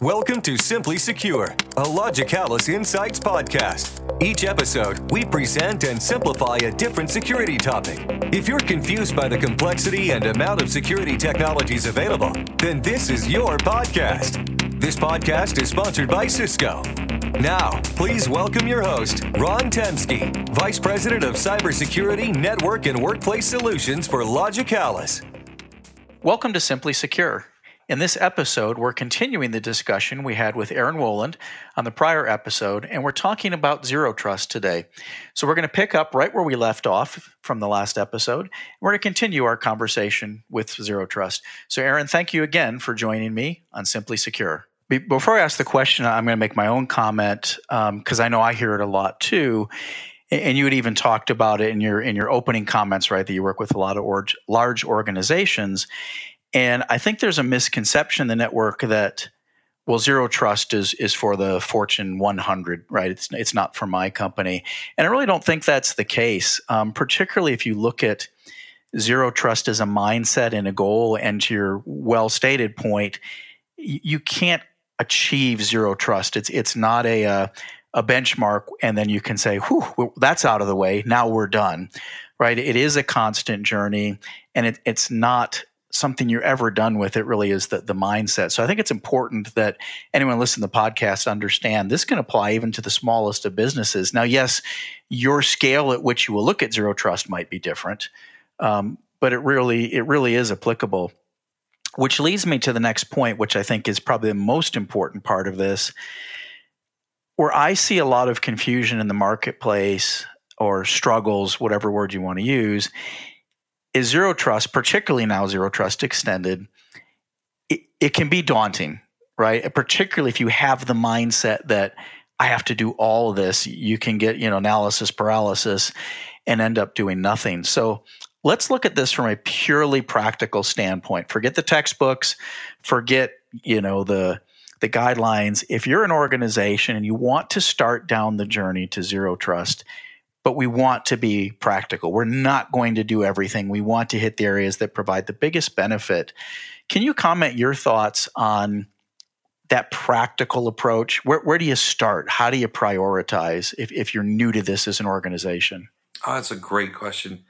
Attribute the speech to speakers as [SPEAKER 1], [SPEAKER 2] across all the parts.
[SPEAKER 1] Welcome to Simply Secure, a Logicalis Insights podcast. Each episode, we present and simplify a different security topic. If you're confused by the complexity and amount of security technologies available, then this is your podcast. This podcast is sponsored by Cisco. Now, please welcome your host, Ron Temsky, Vice President of Cybersecurity, Network, and Workplace Solutions for Logicalis.
[SPEAKER 2] Welcome to Simply Secure. In this episode, we're continuing the discussion we had with Aaron Woland on the prior episode, and we're talking about zero trust today. So we're going to pick up right where we left off from the last episode. We're going to continue our conversation with zero trust. So, Aaron, thank you again for joining me on Simply Secure. Before I ask the question, I'm going to make my own comment because um, I know I hear it a lot too and you had even talked about it in your in your opening comments right that you work with a lot of or, large organizations and I think there's a misconception in the network that well, zero trust is is for the Fortune 100, right? It's it's not for my company, and I really don't think that's the case. Um, particularly if you look at zero trust as a mindset and a goal, and to your well stated point, you can't achieve zero trust. It's it's not a, a uh, a benchmark, and then you can say, "Whew, that's out of the way. Now we're done." Right? It is a constant journey, and it, it's not something you're ever done with. It really is the, the mindset. So I think it's important that anyone listening to the podcast understand this can apply even to the smallest of businesses. Now, yes, your scale at which you will look at zero trust might be different, um, but it really it really is applicable. Which leads me to the next point, which I think is probably the most important part of this, where I see a lot of confusion in the marketplace or struggles, whatever word you want to use, is zero trust, particularly now zero trust extended, it, it can be daunting, right? Particularly if you have the mindset that I have to do all of this, you can get, you know, analysis paralysis and end up doing nothing. So let's look at this from a purely practical standpoint. Forget the textbooks, forget, you know, the the guidelines. If you're an organization and you want to start down the journey to zero trust, but we want to be practical. We're not going to do everything. We want to hit the areas that provide the biggest benefit. Can you comment your thoughts on that practical approach? Where, where do you start? How do you prioritize if, if you're new to this as an organization?
[SPEAKER 3] Oh, that's a great question.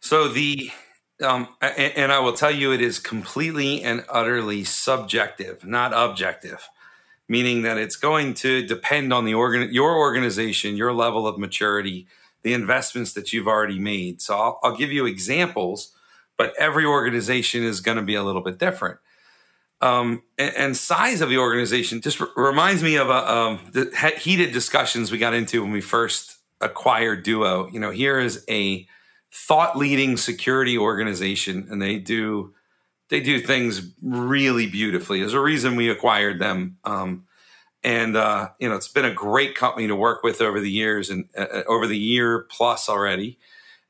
[SPEAKER 3] So the um, and, and I will tell you, it is completely and utterly subjective, not objective meaning that it's going to depend on the organ your organization, your level of maturity, the investments that you've already made. So I'll, I'll give you examples, but every organization is going to be a little bit different. Um, and, and, size of the organization just r- reminds me of a, um, the heated discussions we got into when we first acquired Duo. You know, here is a thought leading security organization, and they do they do things really beautifully. There's a reason we acquired them. Um, and uh, you know it's been a great company to work with over the years and uh, uh, over the year plus already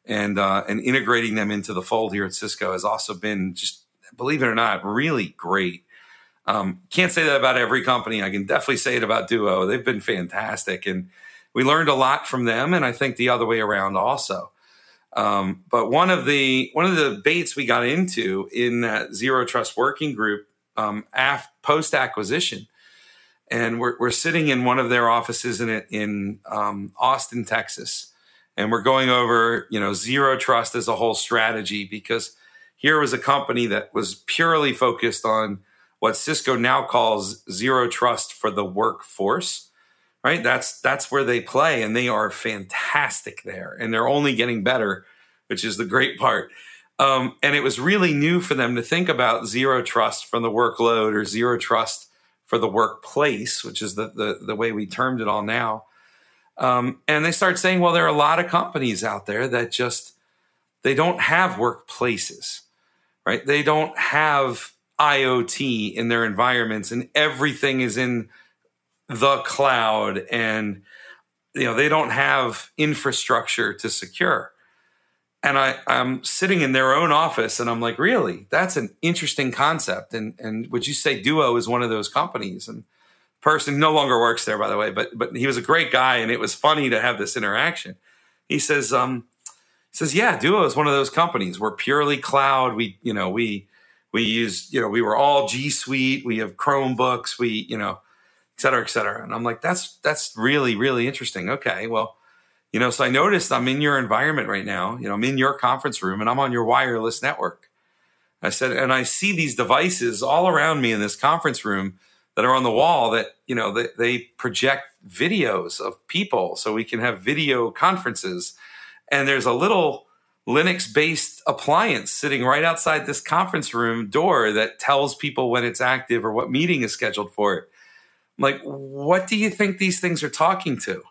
[SPEAKER 3] and uh, and integrating them into the fold here at cisco has also been just believe it or not really great um, can't say that about every company i can definitely say it about duo they've been fantastic and we learned a lot from them and i think the other way around also um, but one of the one of the debates we got into in that zero trust working group um, after post acquisition and we're, we're sitting in one of their offices in in um, Austin, Texas, and we're going over you know zero trust as a whole strategy because here was a company that was purely focused on what Cisco now calls zero trust for the workforce. Right, that's that's where they play, and they are fantastic there, and they're only getting better, which is the great part. Um, and it was really new for them to think about zero trust from the workload or zero trust for the workplace, which is the, the, the way we termed it all now. Um, and they start saying, well, there are a lot of companies out there that just they don't have workplaces, right? They don't have IoT in their environments, and everything is in the cloud, and you know they don't have infrastructure to secure and I, I'm sitting in their own office and I'm like, really? That's an interesting concept. And and would you say Duo is one of those companies? And person no longer works there, by the way, but but he was a great guy and it was funny to have this interaction. He says, um, says, yeah, Duo is one of those companies. We're purely cloud. We, you know, we We use, you know, we were all G Suite. We have Chromebooks. We, you know, et cetera, et cetera. And I'm like, that's that's really really interesting. Okay, well, you know, so I noticed I'm in your environment right now. You know, I'm in your conference room and I'm on your wireless network. I said, and I see these devices all around me in this conference room that are on the wall that you know they, they project videos of people so we can have video conferences and there's a little linux based appliance sitting right outside this conference room door that tells people when it's active or what meeting is scheduled for it I'm like what do you think these things are talking to?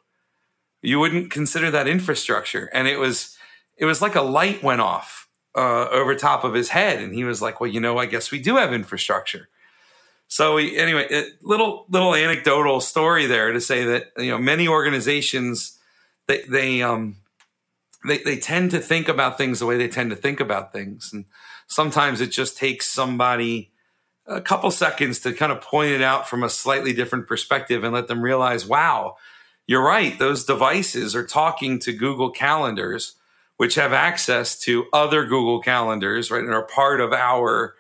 [SPEAKER 3] You wouldn't consider that infrastructure. And it was it was like a light went off uh, over top of his head. And he was like well you know i guess we do have infrastructure. So anyway, it, little little anecdotal story there to say that you know many organizations they they um they they tend to think about things the way they tend to think about things, and sometimes it just takes somebody a couple seconds to kind of point it out from a slightly different perspective and let them realize, wow, you're right. Those devices are talking to Google calendars, which have access to other Google calendars, right, and are part of our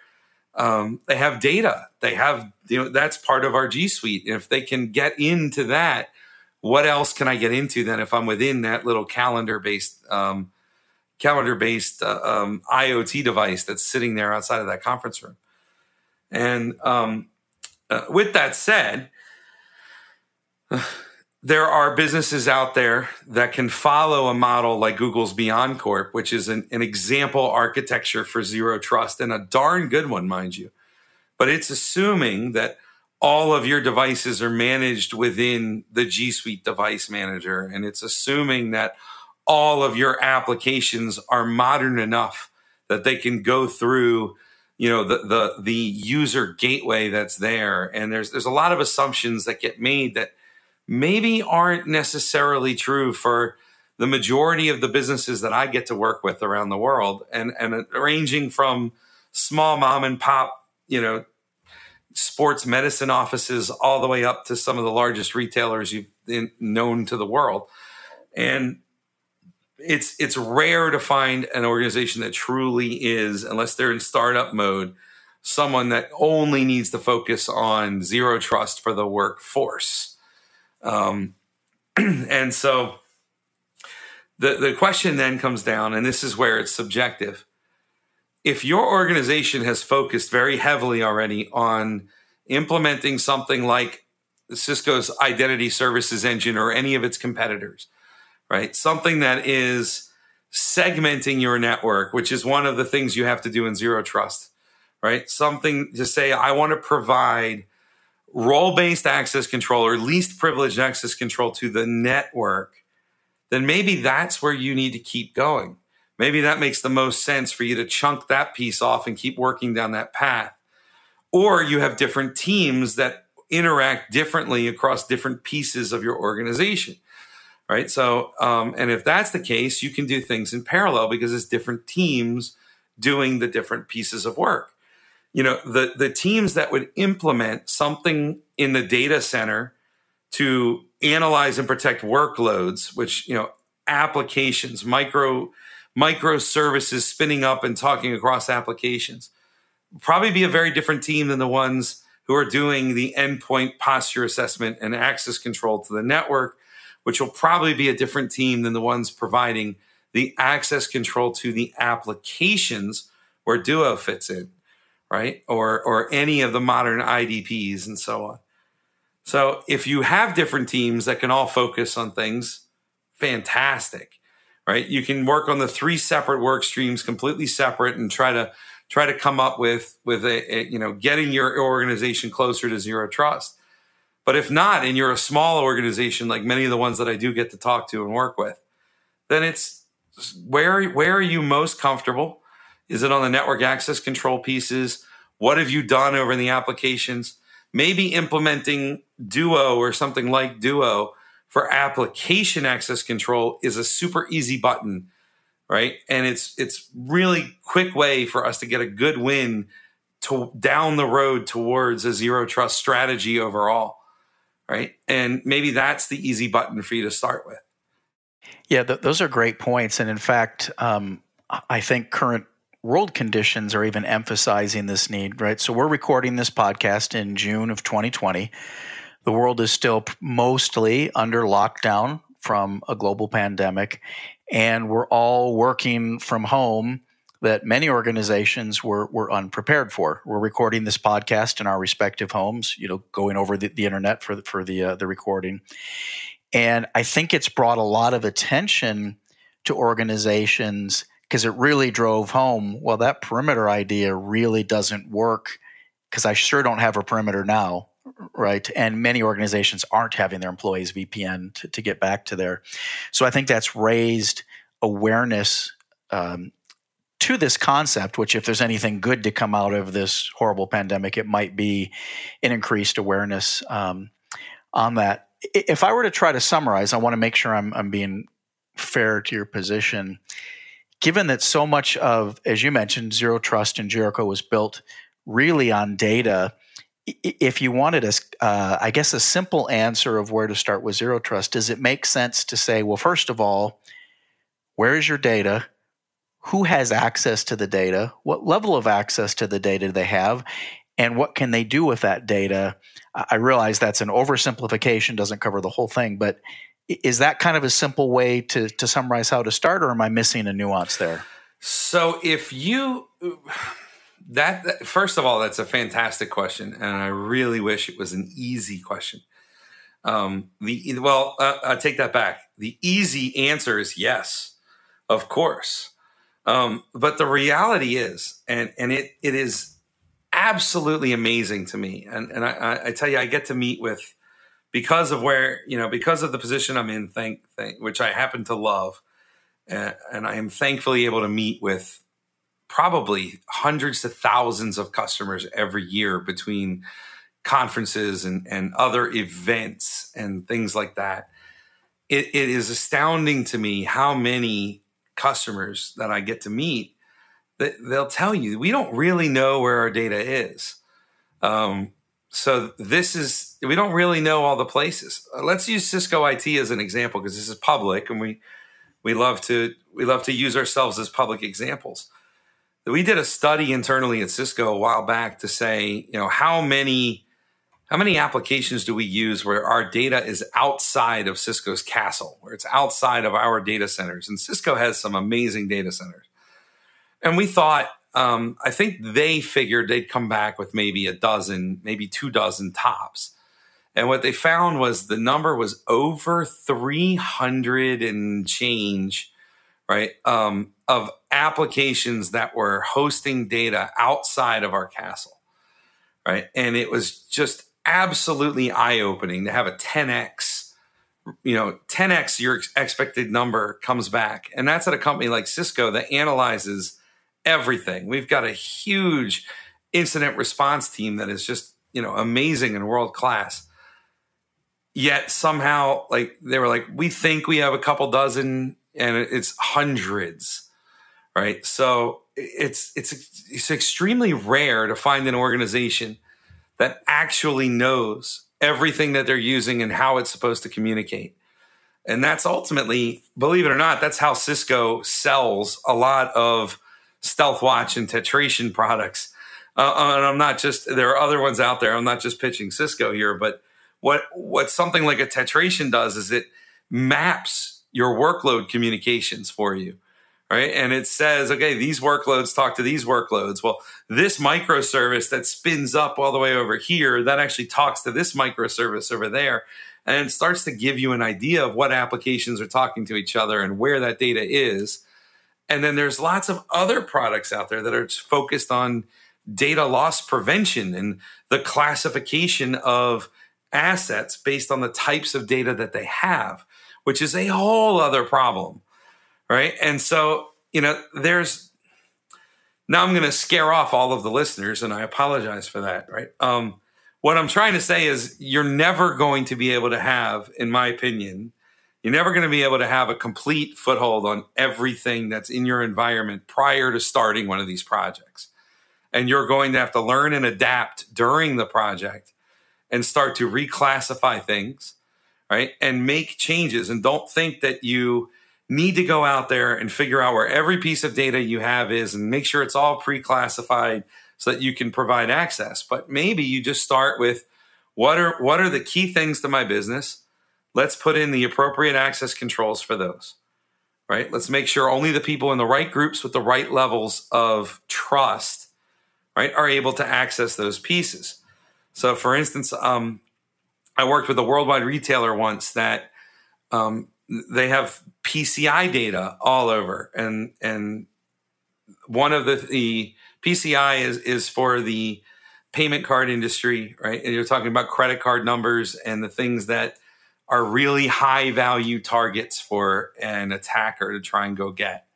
[SPEAKER 3] um, they have data. They have, you know, that's part of our G Suite. And if they can get into that, what else can I get into then if I'm within that little calendar based um, calendar based uh, um, IoT device that's sitting there outside of that conference room? And um, uh, with that said, there are businesses out there that can follow a model like Google's BeyondCorp, which is an, an, example architecture for zero trust and a darn good one, mind you. But it's assuming that all of your devices are managed within the G Suite device manager. And it's assuming that all of your applications are modern enough that they can go through you know the the the user gateway that's there and there's there's a lot of assumptions that get made that maybe aren't necessarily true for the majority of the businesses that I get to work with around the world and and ranging from small mom and pop, you know, sports medicine offices all the way up to some of the largest retailers you've known to the world. And it's it's rare to find an organization that truly is unless they're in startup mode someone that only needs to focus on zero trust for the workforce um, and so the, the question then comes down, and this is where it's subjective. If your organization has focused very heavily already on implementing something like Cisco's identity services engine or any of its competitors, right? Something that is segmenting your network, which is one of the things you have to do in zero trust, right? Something to say, I want to provide role based access control or least privileged access control to the network, then maybe that's where you need to keep going. Maybe that makes the most sense for you to chunk that piece off and keep working down that path. Or you have different teams that interact differently across different pieces of your organization. Right. So, um, and if that's the case, you can do things in parallel because it's different teams doing the different pieces of work you know the the teams that would implement something in the data center to analyze and protect workloads which you know applications micro microservices spinning up and talking across applications probably be a very different team than the ones who are doing the endpoint posture assessment and access control to the network which will probably be a different team than the ones providing the access control to the applications where duo fits in right? Or or any of the modern IDPs and so on. So if you have different teams that can all focus on things, fantastic, right? You can work on the three separate work streams completely separate and try to try to come up with with a, a you know getting your organization closer to zero trust. But if not, and you're a small organization like many of the ones that I do get to talk to and work with, then it's where where are you most comfortable? Is it on the network access control pieces? What have you done over in the applications? Maybe implementing Duo or something like Duo for application access control is a super easy button, right? And it's it's really quick way for us to get a good win to down the road towards a zero trust strategy overall, right? And maybe that's the easy button for you to start with.
[SPEAKER 2] Yeah, th- those are great points. And in fact, um, I think current world conditions are even emphasizing this need, right? So we're recording this podcast in June of 2020. The world is still mostly under lockdown from a global pandemic, and we're all working from home that many organizations were, were unprepared for. We're recording this podcast in our respective homes, you know, going over the, the internet for the, for the, uh, the recording. And I think it's brought a lot of attention to organizations because it really drove home well, that perimeter idea really doesn't work because I sure don't have a perimeter now. Right. And many organizations aren't having their employees VPN to, to get back to there. So I think that's raised awareness um, to this concept, which, if there's anything good to come out of this horrible pandemic, it might be an increased awareness um, on that. If I were to try to summarize, I want to make sure I'm, I'm being fair to your position. Given that so much of, as you mentioned, Zero Trust and Jericho was built really on data, if you wanted a, uh, I guess, a simple answer of where to start with Zero Trust, does it make sense to say, well, first of all, where is your data? Who has access to the data, what level of access to the data they have, and what can they do with that data. I realize that's an oversimplification, doesn't cover the whole thing, but is that kind of a simple way to, to summarize how to start, or am I missing a nuance there?
[SPEAKER 3] So if you that, that first of all, that's a fantastic question, and I really wish it was an easy question. Um, the well, uh, I take that back. The easy answer is yes, of course. Um, but the reality is, and and it it is absolutely amazing to me. And and I, I tell you, I get to meet with because of where you know because of the position I'm in, thank, thank which I happen to love, and I am thankfully able to meet with probably hundreds to thousands of customers every year between conferences and, and other events and things like that. It, it is astounding to me how many customers that I get to meet, that they'll tell you we don't really know where our data is. Um, so this is we don't really know all the places. Uh, let's use Cisco IT as an example because this is public, and we we love to we love to use ourselves as public examples. We did a study internally at Cisco a while back to say, you know, how many how many applications do we use where our data is outside of Cisco's castle, where it's outside of our data centers? And Cisco has some amazing data centers. And we thought, um, I think they figured they'd come back with maybe a dozen, maybe two dozen tops. And what they found was the number was over 300 and change, right, um, of applications that were hosting data outside of our castle, right? And it was just absolutely eye opening to have a 10x, you know, 10x your expected number comes back. And that's at a company like Cisco that analyzes everything. We've got a huge incident response team that is just, you know, amazing and world class. Yet somehow, like, they were like, we think we have a couple dozen and it's hundreds, right? So it's, it's, it's extremely rare to find an organization that actually knows everything that they're using and how it's supposed to communicate. And that's ultimately, believe it or not, that's how Cisco sells a lot of Stealthwatch and Tetration products. Uh, uh, and I'm not just there are other ones out there. I'm not just pitching Cisco here, but what what something like a Tetration does is it maps your workload communications for you right? And it says, okay, these workloads talk to these workloads. Well, this microservice that spins up all the way over here, that actually talks to this microservice over there. And it starts to give you an idea of what applications are talking to each other and where that data is. And then there's lots of other products out there that are focused on data loss prevention and the classification of assets based on the types of data that they have, which is a whole other problem right? And so, you know, there's now I'm going to scare off all of the listeners, and I apologize for that, right? Um, what I'm trying to say is, you're never going to be able to have, in my opinion, you're never going to be able to have a complete foothold on everything that's in your environment prior to starting one of these projects. And you're going to have to learn and adapt during the project and start to reclassify things, right? And make changes. And don't think that you need to go out there and figure out where every piece of data you have is and make sure it's all pre-classified so that you can provide access. But maybe you just start with what are what are the key things to my business? Let's put in the appropriate access controls for those. Right? Let's make sure only the people in the right groups with the right levels of trust, right, are able to access those pieces. So for instance, um, I worked with a worldwide retailer once that um, they have PCI data all over, and and one of the, the PCI is is for the payment card industry, right? And you're talking about credit card numbers and the things that are really high value targets for an attacker to try and go get.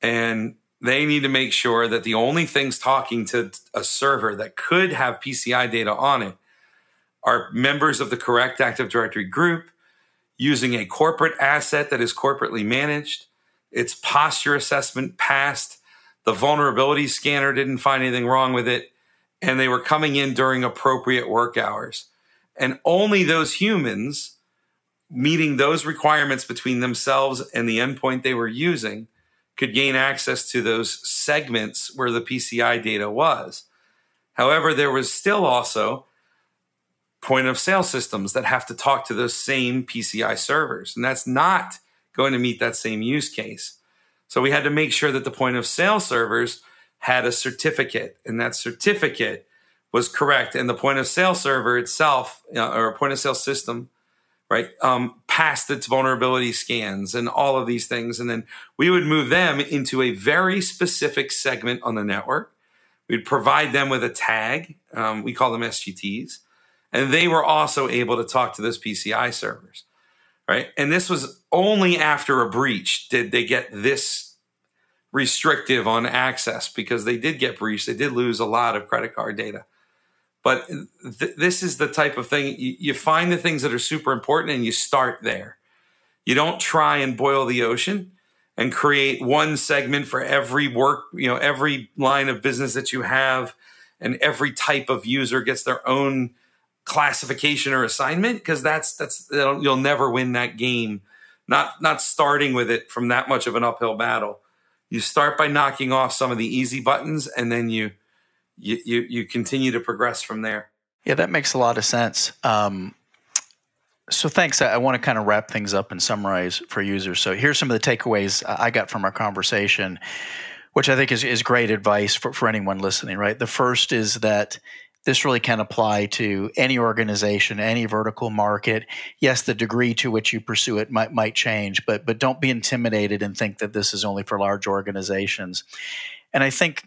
[SPEAKER 3] And they need to make sure that the only things talking to a server that could have PCI data on it are members of the correct Active Directory group using a corporate asset that is corporately managed. Its posture assessment passed. The vulnerability scanner didn't find anything wrong with it. And they were coming in during appropriate work hours. And only those humans meeting those requirements between themselves and the endpoint they were using could gain access to those segments where the PCI data was. However, there was still also point of sale systems that have to talk to those same PCI servers. And that's not going to meet that same use case. So we had to make sure that the point of sale servers had a certificate and that certificate was correct. And the point of sale server itself, uh, or a point of sale system, right, um, passed its vulnerability scans and all of these things. And then we would move them into a very specific segment on the network. We'd provide them with a tag. Um, we call them SGTs and they were also able to talk to those PCI servers, right? And this was only after a breach did they get this restrictive on access because they did get breached. They did lose a lot of credit card data. But th- this is the type of thing you, you find the things that are super important and you start there. You don't try and boil the ocean and create one segment for every work, you know, every line of business that you have, and every type of user gets their own classification or assignment because that's that's you'll never win that game not not starting with it from that much of an uphill battle. You start by knocking off some of the easy buttons and then you you you, you continue to progress from there.
[SPEAKER 2] Yeah that makes a lot of sense. Um, so thanks. I, I want to kind of wrap things up and summarize for users. So here's some of the takeaways i got from our conversation which i think is, is great advice for, for anyone listening right? The first is that this really can apply to any organization, any vertical market. Yes, the degree to which you pursue it might might change, but but don't be intimidated and think that this is only for large organizations. And I think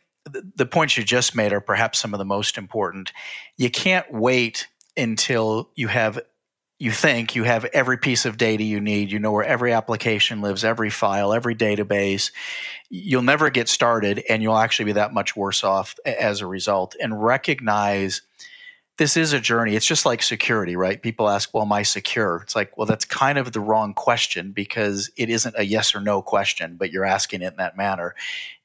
[SPEAKER 2] the points you just made are perhaps some of the most important. You can't wait until you have you think you have every piece of data you need, you know where every application lives, every file, every database. You'll never get started and you'll actually be that much worse off as a result. And recognize this is a journey. It's just like security, right? People ask, well, am I secure? It's like, well, that's kind of the wrong question because it isn't a yes or no question, but you're asking it in that manner.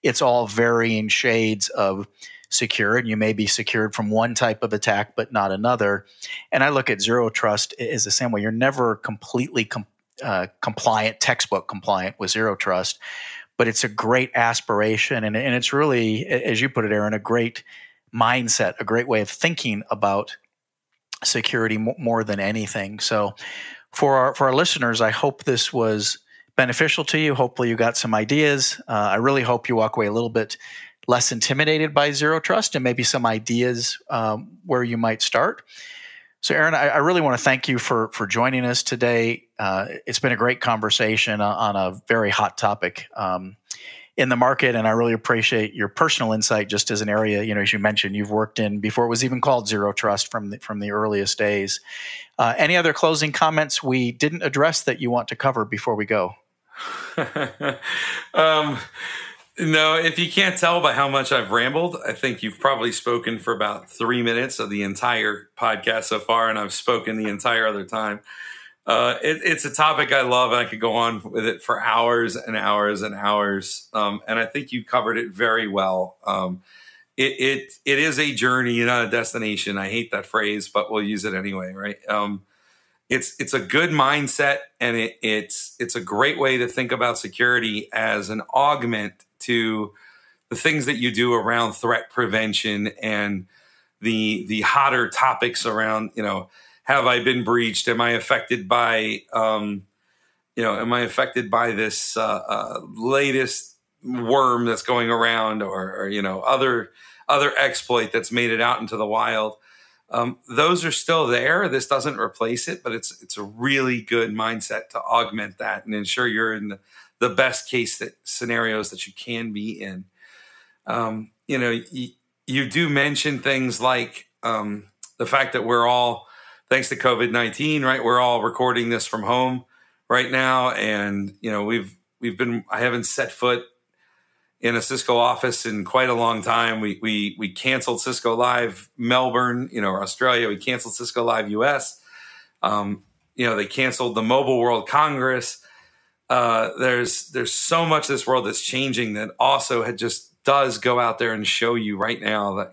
[SPEAKER 2] It's all varying shades of secure and you may be secured from one type of attack but not another. And i look at zero trust as the same way. You're never completely com- uh, compliant textbook compliant with zero trust but it's a great aspiration and, and it's really as you put it aaron a great mindset a great way of thinking about security more than anything. So for our for our listeners i hope this was beneficial to you. Hopefully you got some ideas. Uh, i really hope you walk away a little bit less intimidated by zero trust and maybe some ideas um, where you might start. So, Aaron, I, I, really want to thank you for for joining us today. Uh, it's been a great conversation on a very hot topic um, in the market, and I really appreciate your personal insight. Just as an area, you know, as you mentioned, you've worked in before it was even called zero trust from the, from the earliest days. Uh, any other closing comments we didn't address that you want to cover before we go?
[SPEAKER 3] um, no, if you can't tell by how much I've rambled, I think you've probably spoken for about three minutes of the entire podcast so far, and I've spoken the entire other time. Uh, it, it's a topic I love, and I could go on with it for hours and hours and hours. Um, and I think you covered it very well. Um, it, it it is a journey, not a destination. I hate that phrase, but we'll use it anyway, right? Um, it's it's a good mindset, and it, it's it's a great way to think about security as an augment to the things that you do around threat prevention and the the hotter topics around you know have I been breached? Am I affected by um, you know am I affected by this uh, uh, latest worm that's going around or, or, you know other other exploit that's made it out into the wild? Um, those are still there. This doesn't replace it, but it's it's a really good mindset to augment that and ensure you're in the, the best case that scenarios that you can be in. Um, you know, y- you do mention things like um, the fact that we're all, thanks to COVID nineteen, right? We're all recording this from home right now, and you know we've we've been. I haven't set foot in a Cisco office in quite a long time. We we we canceled Cisco Live Melbourne, you know, Australia. We canceled Cisco Live US. Um, you know, they canceled the Mobile World Congress. Uh, there's there's so much this world that's changing that also had just does go out there and show you right now that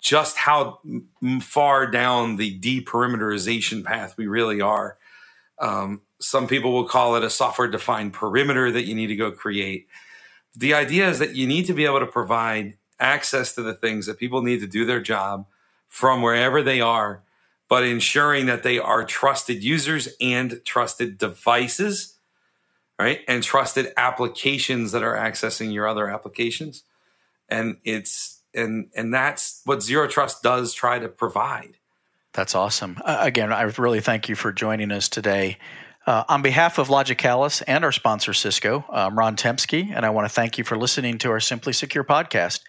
[SPEAKER 3] just how far down the deperimeterization path we really are. Um, some people will call it a software defined perimeter that you need to go create. The idea is that you need to be able to provide access to the things that people need to do their job from wherever they are, but ensuring that they are trusted users and trusted devices, right? And trusted applications that are accessing your other applications. And it's and and that's what zero trust does try to provide.
[SPEAKER 2] That's awesome. Uh, again i really thank you for joining us today. Uh, on behalf of logicalis and our sponsor cisco i'm ron temsky and i want to thank you for listening to our simply secure podcast.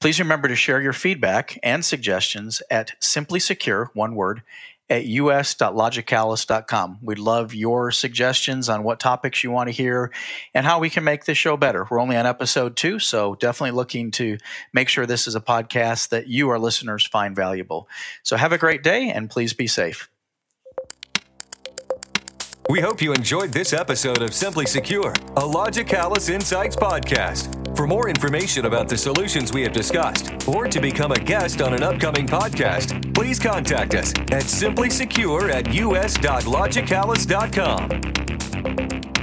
[SPEAKER 2] Please remember to share your feedback and suggestions at simply secure one word at us.logicalis.com. We'd love your suggestions on what topics you want to hear and how we can make this show better. We're only on episode two, so definitely looking to make sure this is a podcast that you, our listeners, find valuable. So have a great day and please be safe.
[SPEAKER 1] We hope you enjoyed this episode of Simply Secure, a Logicalis Insights podcast. For more information about the solutions we have discussed, or to become a guest on an upcoming podcast, please contact us at simplysecure at us.logicalis.com.